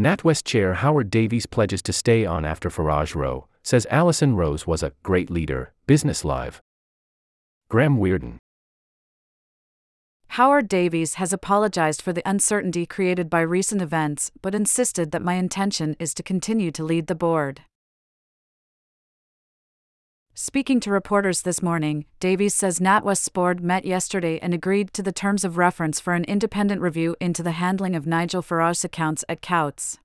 NatWest Chair Howard Davies pledges to stay on after Farage Row, says Alison Rose was a great leader. Business Live. Graeme Wearden. Howard Davies has apologized for the uncertainty created by recent events, but insisted that my intention is to continue to lead the board. Speaking to reporters this morning, Davies says NatWest's board met yesterday and agreed to the terms of reference for an independent review into the handling of Nigel Farage's accounts at Coutts.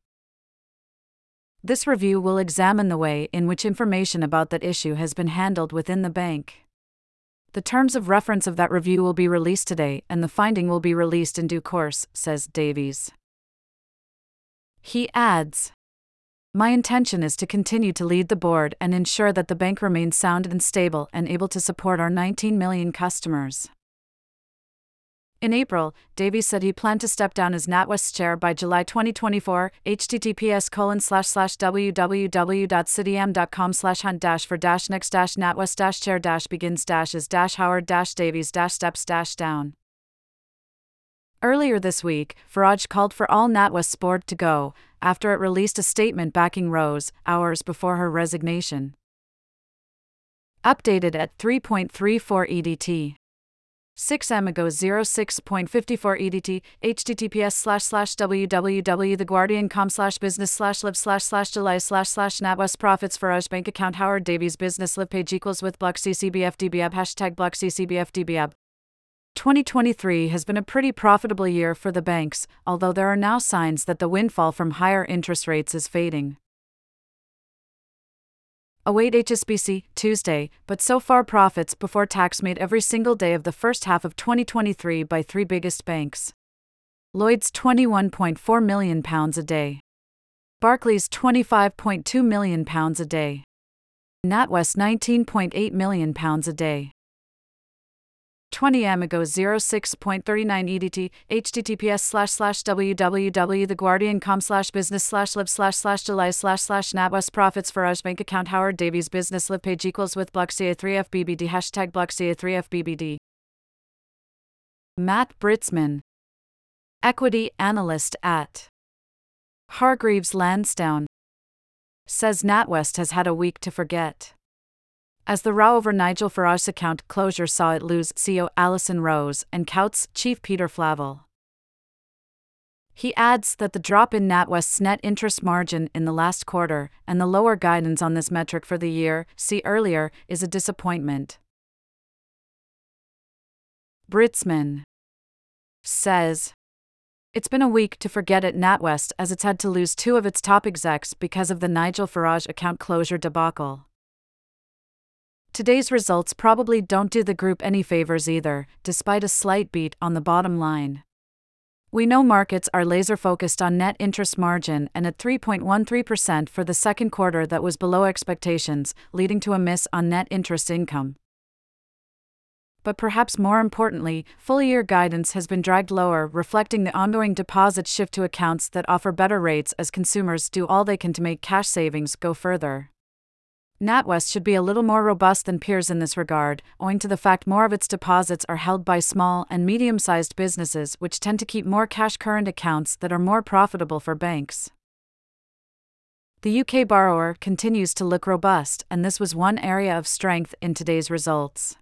This review will examine the way in which information about that issue has been handled within the bank. The terms of reference of that review will be released today, and the finding will be released in due course, says Davies. He adds my intention is to continue to lead the board and ensure that the bank remains sound and stable and able to support our 19 million customers. In April, Davies said he planned to step down as NatWest chair by July 2024. https colon slash slash www.cityam.com slash hunt dash for dash next dash NatWest dash chair dash begins dash is dash Howard dash Davies dash steps dash down. Earlier this week, Farage called for all NatWest's board to go, after it released a statement backing Rose, hours before her resignation. Updated at 3.34 EDT. 6m ago 06.54 EDT, https slash slash www.theguardian.com slash business slash live slash slash July slash slash NatWest profits Farage bank account Howard Davies business live page equals with block CCBFDBAB hashtag block CCBFDBAB. 2023 has been a pretty profitable year for the banks, although there are now signs that the windfall from higher interest rates is fading. Await HSBC Tuesday, but so far profits before tax made every single day of the first half of 2023 by three biggest banks. Lloyds 21.4 million pounds a day. Barclays 25.2 million pounds a day. NatWest 19.8 million pounds a day. 20 Amigo 06.39 EDT, https slash slash www.theguardian.com slash business slash live slash slash July slash slash NatWest profits for Farage bank account Howard Davies business live page equals with block CA3FBBD hashtag block CA3FBBD. Matt Britzman, equity analyst at Hargreaves Lansdown, says NatWest has had a week to forget. As the row over Nigel Farage's account closure saw it lose CEO Alison Rose and Coutts chief Peter Flavel. He adds that the drop in NatWest's net interest margin in the last quarter and the lower guidance on this metric for the year, see earlier, is a disappointment. Britzman says, It's been a week to forget at NatWest as it's had to lose two of its top execs because of the Nigel Farage account closure debacle. Today's results probably don't do the group any favors either, despite a slight beat on the bottom line. We know markets are laser focused on net interest margin and at 3.13% for the second quarter that was below expectations, leading to a miss on net interest income. But perhaps more importantly, full year guidance has been dragged lower, reflecting the ongoing deposit shift to accounts that offer better rates as consumers do all they can to make cash savings go further. NatWest should be a little more robust than peers in this regard, owing to the fact more of its deposits are held by small and medium sized businesses, which tend to keep more cash current accounts that are more profitable for banks. The UK borrower continues to look robust, and this was one area of strength in today's results.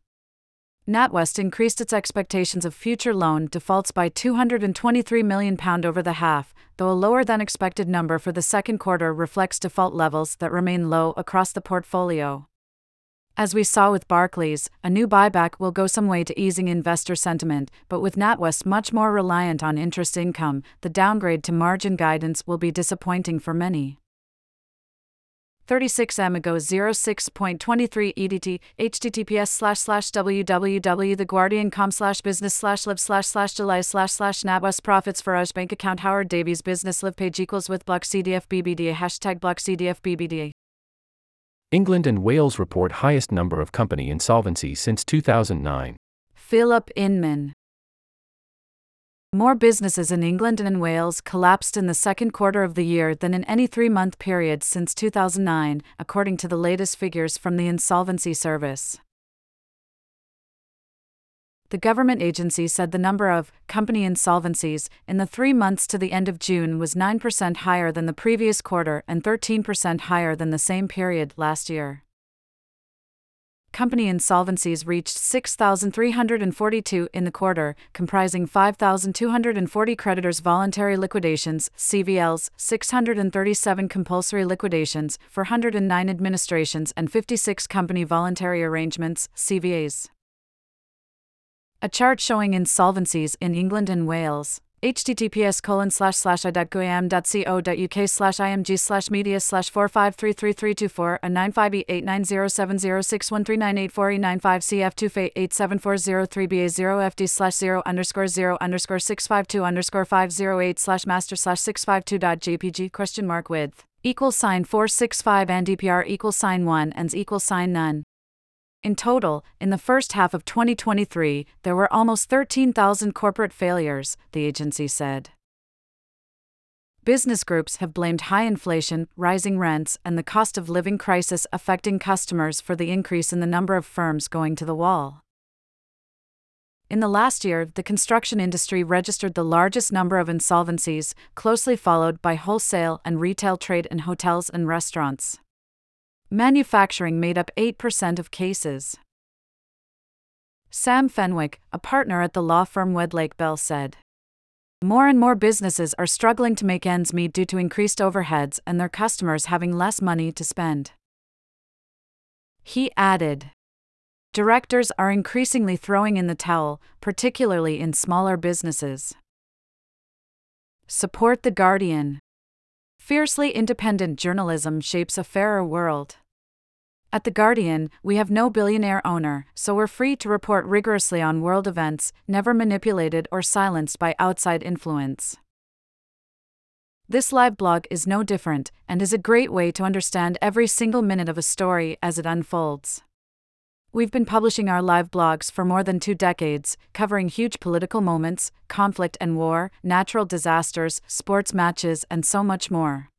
NatWest increased its expectations of future loan defaults by £223 million over the half, though a lower than expected number for the second quarter reflects default levels that remain low across the portfolio. As we saw with Barclays, a new buyback will go some way to easing investor sentiment, but with NatWest much more reliant on interest income, the downgrade to margin guidance will be disappointing for many. 36 Amigo 06.23 EDT, https slash slash www.theguardian.com slash business slash live slash slash July slash slash NatWest profits Farage bank account Howard Davies business live page equals with block CDF BBDA hashtag block CDF BBDA. England and Wales report highest number of company insolvencies since 2009. Philip Inman. More businesses in England and in Wales collapsed in the second quarter of the year than in any three month period since 2009, according to the latest figures from the Insolvency Service. the government agency said the number of company insolvencies in the three months to the end of June was 9% higher than the previous quarter and 13% higher than the same period last year company insolvencies reached 6,342 in the quarter, comprising 5,240 creditors' voluntary liquidations, CVLs, 637 compulsory liquidations, 409 administrations, and 56 company voluntary arrangements, CVAs. A chart showing insolvencies in England and Wales https colon slash slash i.goam.co.uk slash img slash media slash 453334 a 95e89070613984895 cf2fa87403ba0fd slash 0 underscore 0 underscore 652 underscore 508 slash master slash 652.jpg question mark width equals sign 465 and DPR equals sign 1 and equals sign none. In total, in the first half of 2023, there were almost 13,000 corporate failures, the agency said. Business groups have blamed high inflation, rising rents, and the cost of living crisis affecting customers for the increase in the number of firms going to the wall. In the last year, the construction industry registered the largest number of insolvencies, closely followed by wholesale and retail trade and hotels and restaurants. Manufacturing made up 8% of cases. Sam Fenwick, a partner at the law firm Wedlake Bell, said. More and more businesses are struggling to make ends meet due to increased overheads and their customers having less money to spend. He added Directors are increasingly throwing in the towel, particularly in smaller businesses. Support The Guardian. Fiercely independent journalism shapes a fairer world. At The Guardian, we have no billionaire owner, so we're free to report rigorously on world events, never manipulated or silenced by outside influence. This live blog is no different, and is a great way to understand every single minute of a story as it unfolds. We've been publishing our live blogs for more than two decades, covering huge political moments, conflict and war, natural disasters, sports matches, and so much more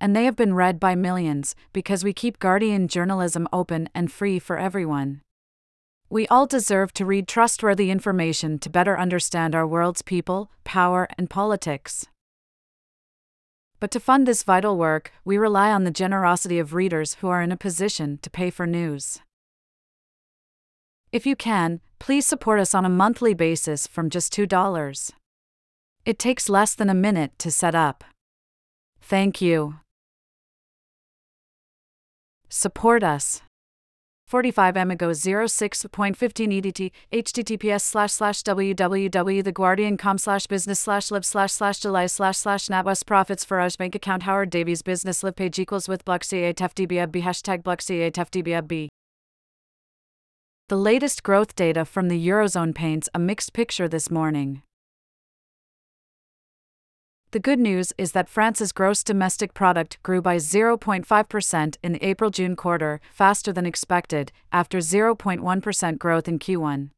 and they have been read by millions because we keep Guardian journalism open and free for everyone. We all deserve to read trustworthy information to better understand our world's people, power, and politics. But to fund this vital work, we rely on the generosity of readers who are in a position to pay for news. If you can, please support us on a monthly basis from just $2. It takes less than a minute to set up. Thank you. Support us. 45 Amigo 06.15 EDT, https slash slash www.theguardian.com slash business slash live slash slash July slash slash NatWest profits for bank account Howard Davies business live page equals with block hashtag block. The latest growth data from the Eurozone paints a mixed picture this morning. The good news is that France's gross domestic product grew by 0.5% in the April June quarter, faster than expected, after 0.1% growth in Q1.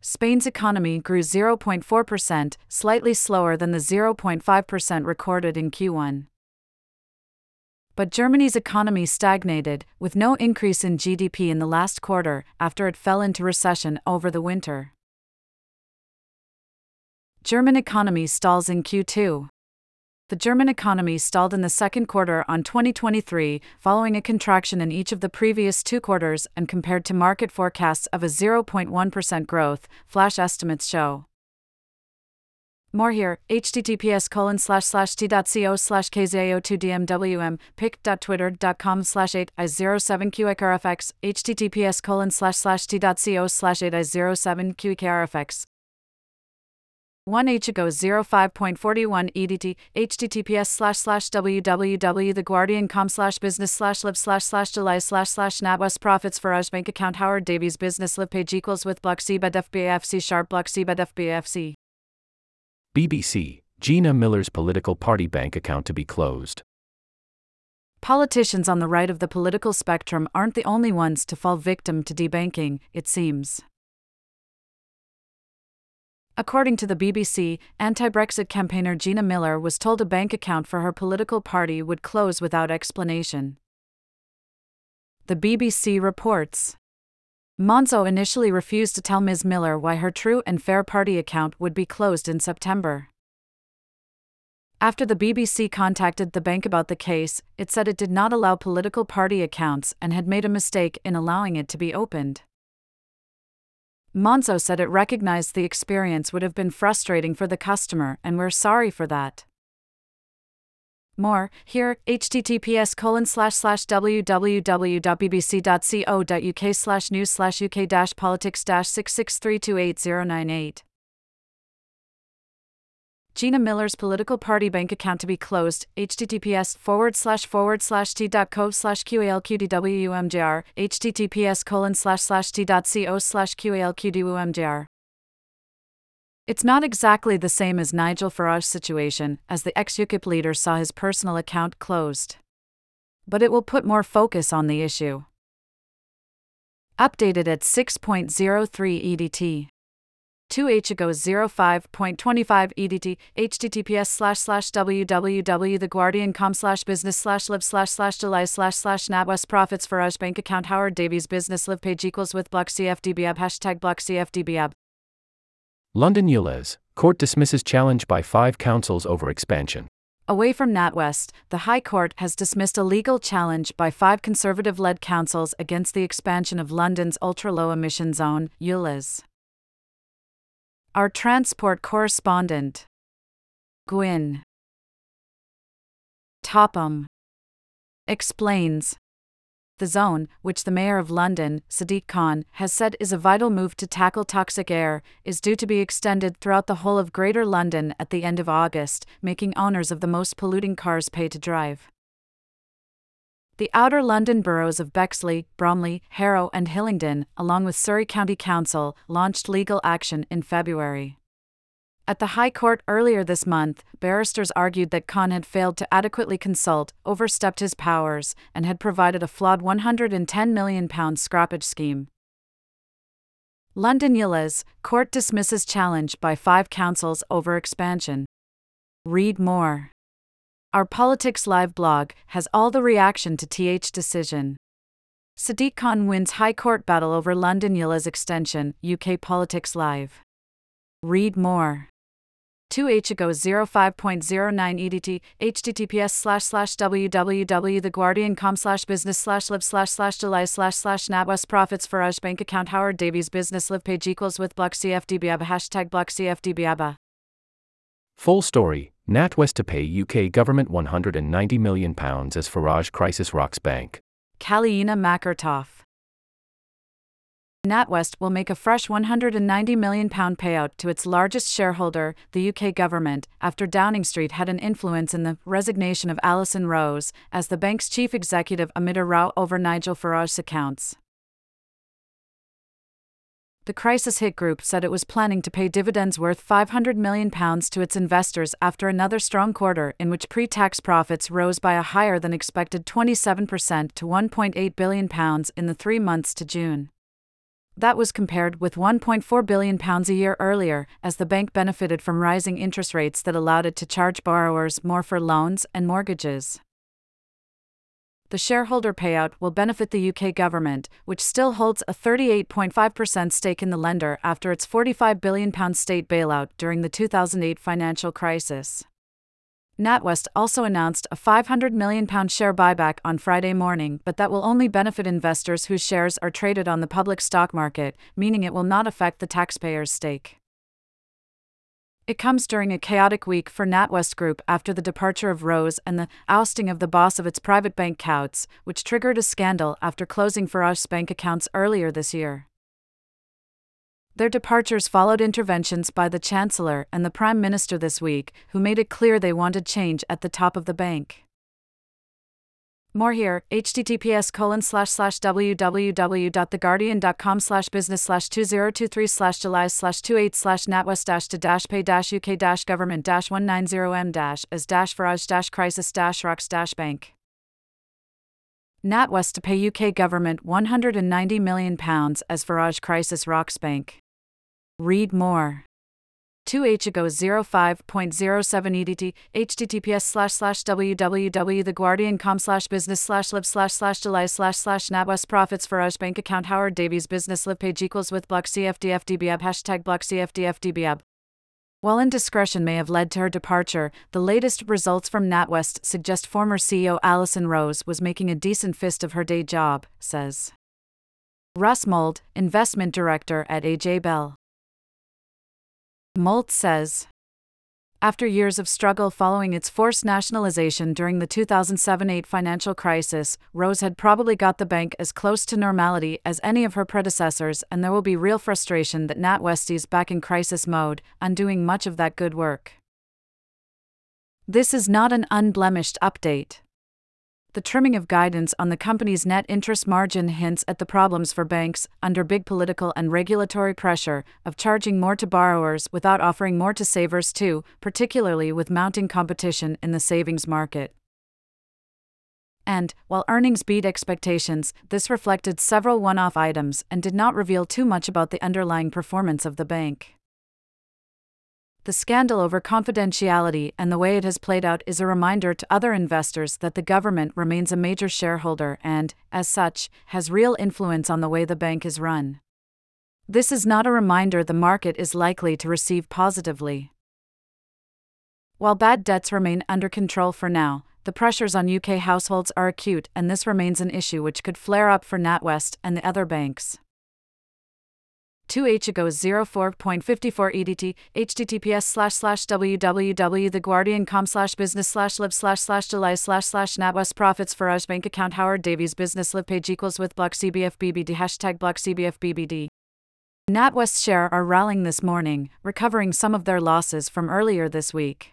Spain's economy grew 0.4%, slightly slower than the 0.5% recorded in Q1. But Germany's economy stagnated, with no increase in GDP in the last quarter after it fell into recession over the winter. German economy stalls in Q2. The German economy stalled in the second quarter on 2023, following a contraction in each of the previous two quarters and compared to market forecasts of a 0.1% growth, flash estimates show. More here, https colon slash slash t.co slash kzao2dmwm, pic.twitter.com slash 8i07qkrfx, https colon slash slash t.co slash 8i07qkrfx. 1H ago 05.41 EDT, https slash slash www.theguardian.com slash business slash live slash slash July slash slash NatWest profits for us bank account Howard Davies business live page equals with block C FBAFC sharp block C FBAFC. BBC, Gina Miller's political party bank account to be closed. Politicians on the right of the political spectrum aren't the only ones to fall victim to debanking, it seems. According to the BBC, anti Brexit campaigner Gina Miller was told a bank account for her political party would close without explanation. The BBC reports Monzo initially refused to tell Ms. Miller why her True and Fair Party account would be closed in September. After the BBC contacted the bank about the case, it said it did not allow political party accounts and had made a mistake in allowing it to be opened. Monzo said it recognized the experience would have been frustrating for the customer and we're sorry for that. More, here, https colon slash slash www.bbc.co.uk slash news slash uk dash politics dash 663280998. Gina Miller's political party bank account to be closed. https forward slash forward slash t.co slash qalqdwumjr. https colon slash slash t.co slash qalqdwumjr. It's not exactly the same as Nigel Farage's situation, as the ex UKIP leader saw his personal account closed. But it will put more focus on the issue. Updated at 6.03 EDT. 2H ago 05.25 EDT, https slash slash www.theguardian.com slash business slash live slash slash July slash slash NatWest Profits Farage Bank Account Howard Davies Business Live page equals with block CFDBAB hashtag block CFDBAB. London Ulez, court dismisses challenge by five councils over expansion. Away from NatWest, the High Court has dismissed a legal challenge by five conservative led councils against the expansion of London's ultra low emission zone, ULEZ. Our transport correspondent, Gwyn Topham, explains the zone, which the Mayor of London, Sadiq Khan, has said is a vital move to tackle toxic air, is due to be extended throughout the whole of Greater London at the end of August, making owners of the most polluting cars pay to drive. The outer London boroughs of Bexley, Bromley, Harrow, and Hillingdon, along with Surrey County Council, launched legal action in February. At the High Court earlier this month, barristers argued that Khan had failed to adequately consult, overstepped his powers, and had provided a flawed £110 million scrappage scheme. London ULEZ, court dismisses challenge by five councils over expansion. Read more. Our Politics Live blog has all the reaction to TH decision. Sadiq Khan wins High Court battle over London ULEZ extension, UK Politics Live. Read more. 2H ago 05.09 EDT, https slash slash www.theguardian.com slash business slash live slash slash July slash slash NatWest Profits Farage Bank Account Howard Davies Business Live page equals with block CFDBABA hashtag block CFDBABA. Full story NatWest to pay UK government £190 million as Farage crisis rocks bank. Kalyeena Makortoff. NatWest will make a fresh £190 million payout to its largest shareholder, the UK government, after Downing Street had an influence in the resignation of Alison Rose as the bank's chief executive amid a row over Nigel Farage's accounts. The crisis hit group said it was planning to pay dividends worth £500 million to its investors after another strong quarter in which pre tax profits rose by a higher than expected 27% to £1.8 billion in the three months to June. That was compared with £1.4 billion a year earlier, as the bank benefited from rising interest rates that allowed it to charge borrowers more for loans and mortgages. The shareholder payout will benefit the UK government, which still holds a 38.5% stake in the lender after its £45 billion state bailout during the 2008 financial crisis. NatWest also announced a £500 million share buyback on Friday morning, but that will only benefit investors whose shares are traded on the public stock market, meaning it will not affect the taxpayer's stake. It comes during a chaotic week for NatWest Group after the departure of Rose and the ousting of the boss of its private bank Coutts, which triggered a scandal after closing Farage's bank accounts earlier this year. Their departures followed interventions by the Chancellor and the Prime Minister this week, who made it clear they wanted change at the top of the bank. More here, https colon slash slash www.theguardian.com slash business slash 2023 slash July slash 28 slash NatWest dash to dash pay dash UK dash government dash 190M dash as dash Farage dash crisis dash rocks dash bank. NatWest to pay UK government £190 million as Farage crisis rocks bank. Read more. 2H ago 05.07 EDT, https slash slash www.theguardian.com slash business slash live slash slash July slash slash NatWest Profits for Farage Bank Account Howard Davies Business Live page equals with block CFDFDBAB hashtag block CFDFDBAB. While indiscretion may have led to her departure, the latest results from NatWest suggest former CEO Alison Rose was making a decent fist of her day job, says Russ Mould, investment director at AJ Bell. Mould says after years of struggle following its forced nationalization during the 2007 8 financial crisis, Rose had probably got the bank as close to normality as any of her predecessors, and there will be real frustration that NatWest is back in crisis mode, undoing much of that good work. This is not an unblemished update the trimming of guidance on the company's net interest margin hints at the problems for banks, under big political and regulatory pressure, of charging more to borrowers without offering more to savers too, particularly with mounting competition in the savings market. And, while earnings beat expectations, this reflected several one off items and did not reveal too much about the underlying performance of the bank. The scandal over confidentiality and the way it has played out is a reminder to other investors that the government remains a major shareholder and, as such, has real influence on the way the bank is run. This is not a reminder the market is likely to receive positively. While bad debts remain under control for now, the pressures on UK households are acute, and this remains an issue which could flare up for NatWest and the other banks. 2H ago 04.54 EDT, https slash slash www.theguardian.com slash business slash live slash slash July slash slash NatWest Profits Farage Bank Account Howard Davies Business Live page equals with block CBFBBD hashtag block CBFBBD. NatWest share are rallying this morning, recovering some of their losses from earlier this week.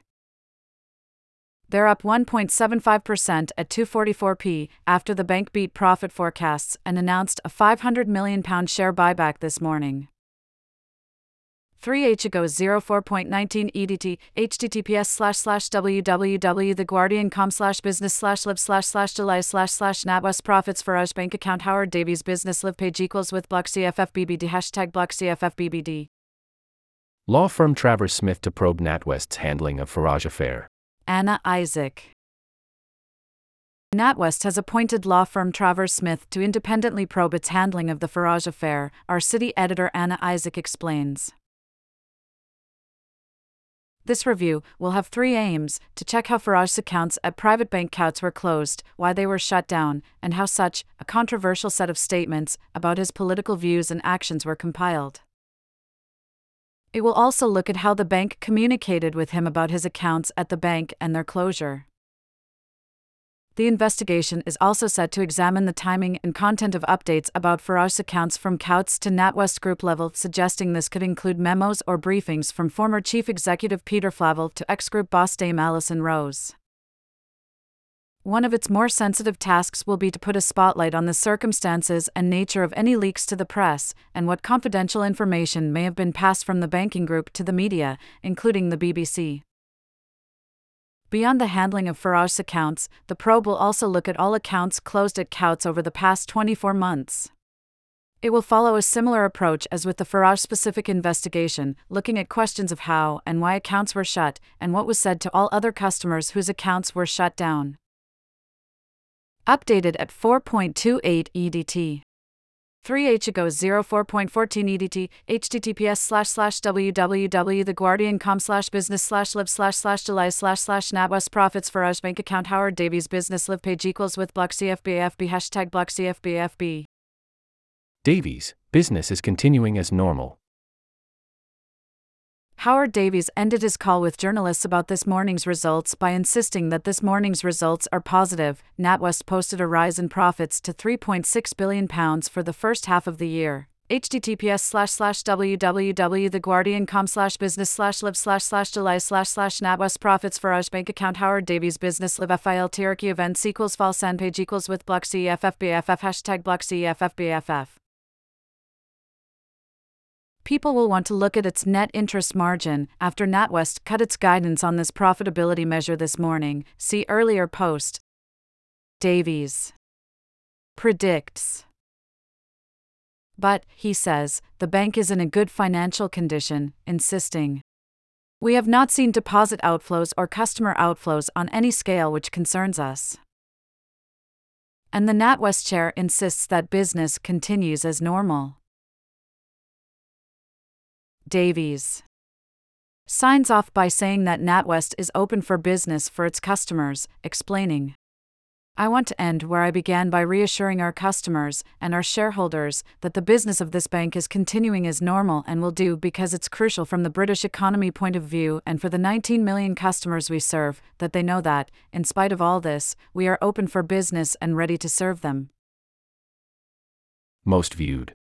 They're up 1.75% at 244p after the bank beat profit forecasts and announced a £500 million share buyback this morning. 3H ago 04.19 EDT, https slash slash www.theguardian.com slash business slash live slash slash July slash slash NatWest Profits Farage Bank Account Howard Davies Business Live page equals with block CFFBBD hashtag block CFFBBD. Law firm Travers Smith to probe NatWest's handling of Farage affair. Anna Isaac. NatWest has appointed law firm Travers Smith to independently probe its handling of the Farage affair, our city editor Anna Isaac explains. This review will have three aims to check how Farage's accounts at private bank accounts were closed, why they were shut down, and how such a controversial set of statements about his political views and actions were compiled. It will also look at how the bank communicated with him about his accounts at the bank and their closure. The investigation is also set to examine the timing and content of updates about Farage's accounts from Coutts to NatWest Group level, suggesting this could include memos or briefings from former Chief Executive Peter Flavel to ex group boss Dame Alison Rose. One of its more sensitive tasks will be to put a spotlight on the circumstances and nature of any leaks to the press, and what confidential information may have been passed from the banking group to the media, including the BBC. Beyond the handling of Farage's accounts, the probe will also look at all accounts closed at Coutts over the past 24 months. It will follow a similar approach as with the Farage specific investigation, looking at questions of how and why accounts were shut, and what was said to all other customers whose accounts were shut down updated at 4.28 EDT. 3H ago 04.14 EDT, https slash slash www.theguardian.com slash business slash live slash slash July slash slash NatWest Profits Farage Bank Account Howard Davies Business Live page equals with block CFBFB hashtag block CFBFB. Davies, business is continuing as normal. Howard Davies ended his call with journalists about this morning's results by insisting that this morning's results are positive. NatWest posted a rise in profits to £3.6 billion for the first half of the year. https slash slash www.theguardian.com slash business slash live slash slash July slash slash NatWest profits Farage bank account Howard Davies business live FIL Tiraki events equals fall sand page equals with block CEFFBFF hashtag block CEFFBFF people will want to look at its net interest margin after NatWest cut its guidance on this profitability measure this morning. See earlier post. Davies predicts. But, he says, the bank is in a good financial condition, insisting We have not seen deposit outflows or customer outflows on any scale which concerns us. And the NatWest chair insists that business continues as normal. Davies signs off by saying that NatWest is open for business for its customers, explaining I want to end where I began by reassuring our customers and our shareholders that the business of this bank is continuing as normal and will do because it's crucial from the British economy point of view and for the 19 million customers we serve that they know that, in spite of all this, we are open for business and ready to serve them. Most viewed.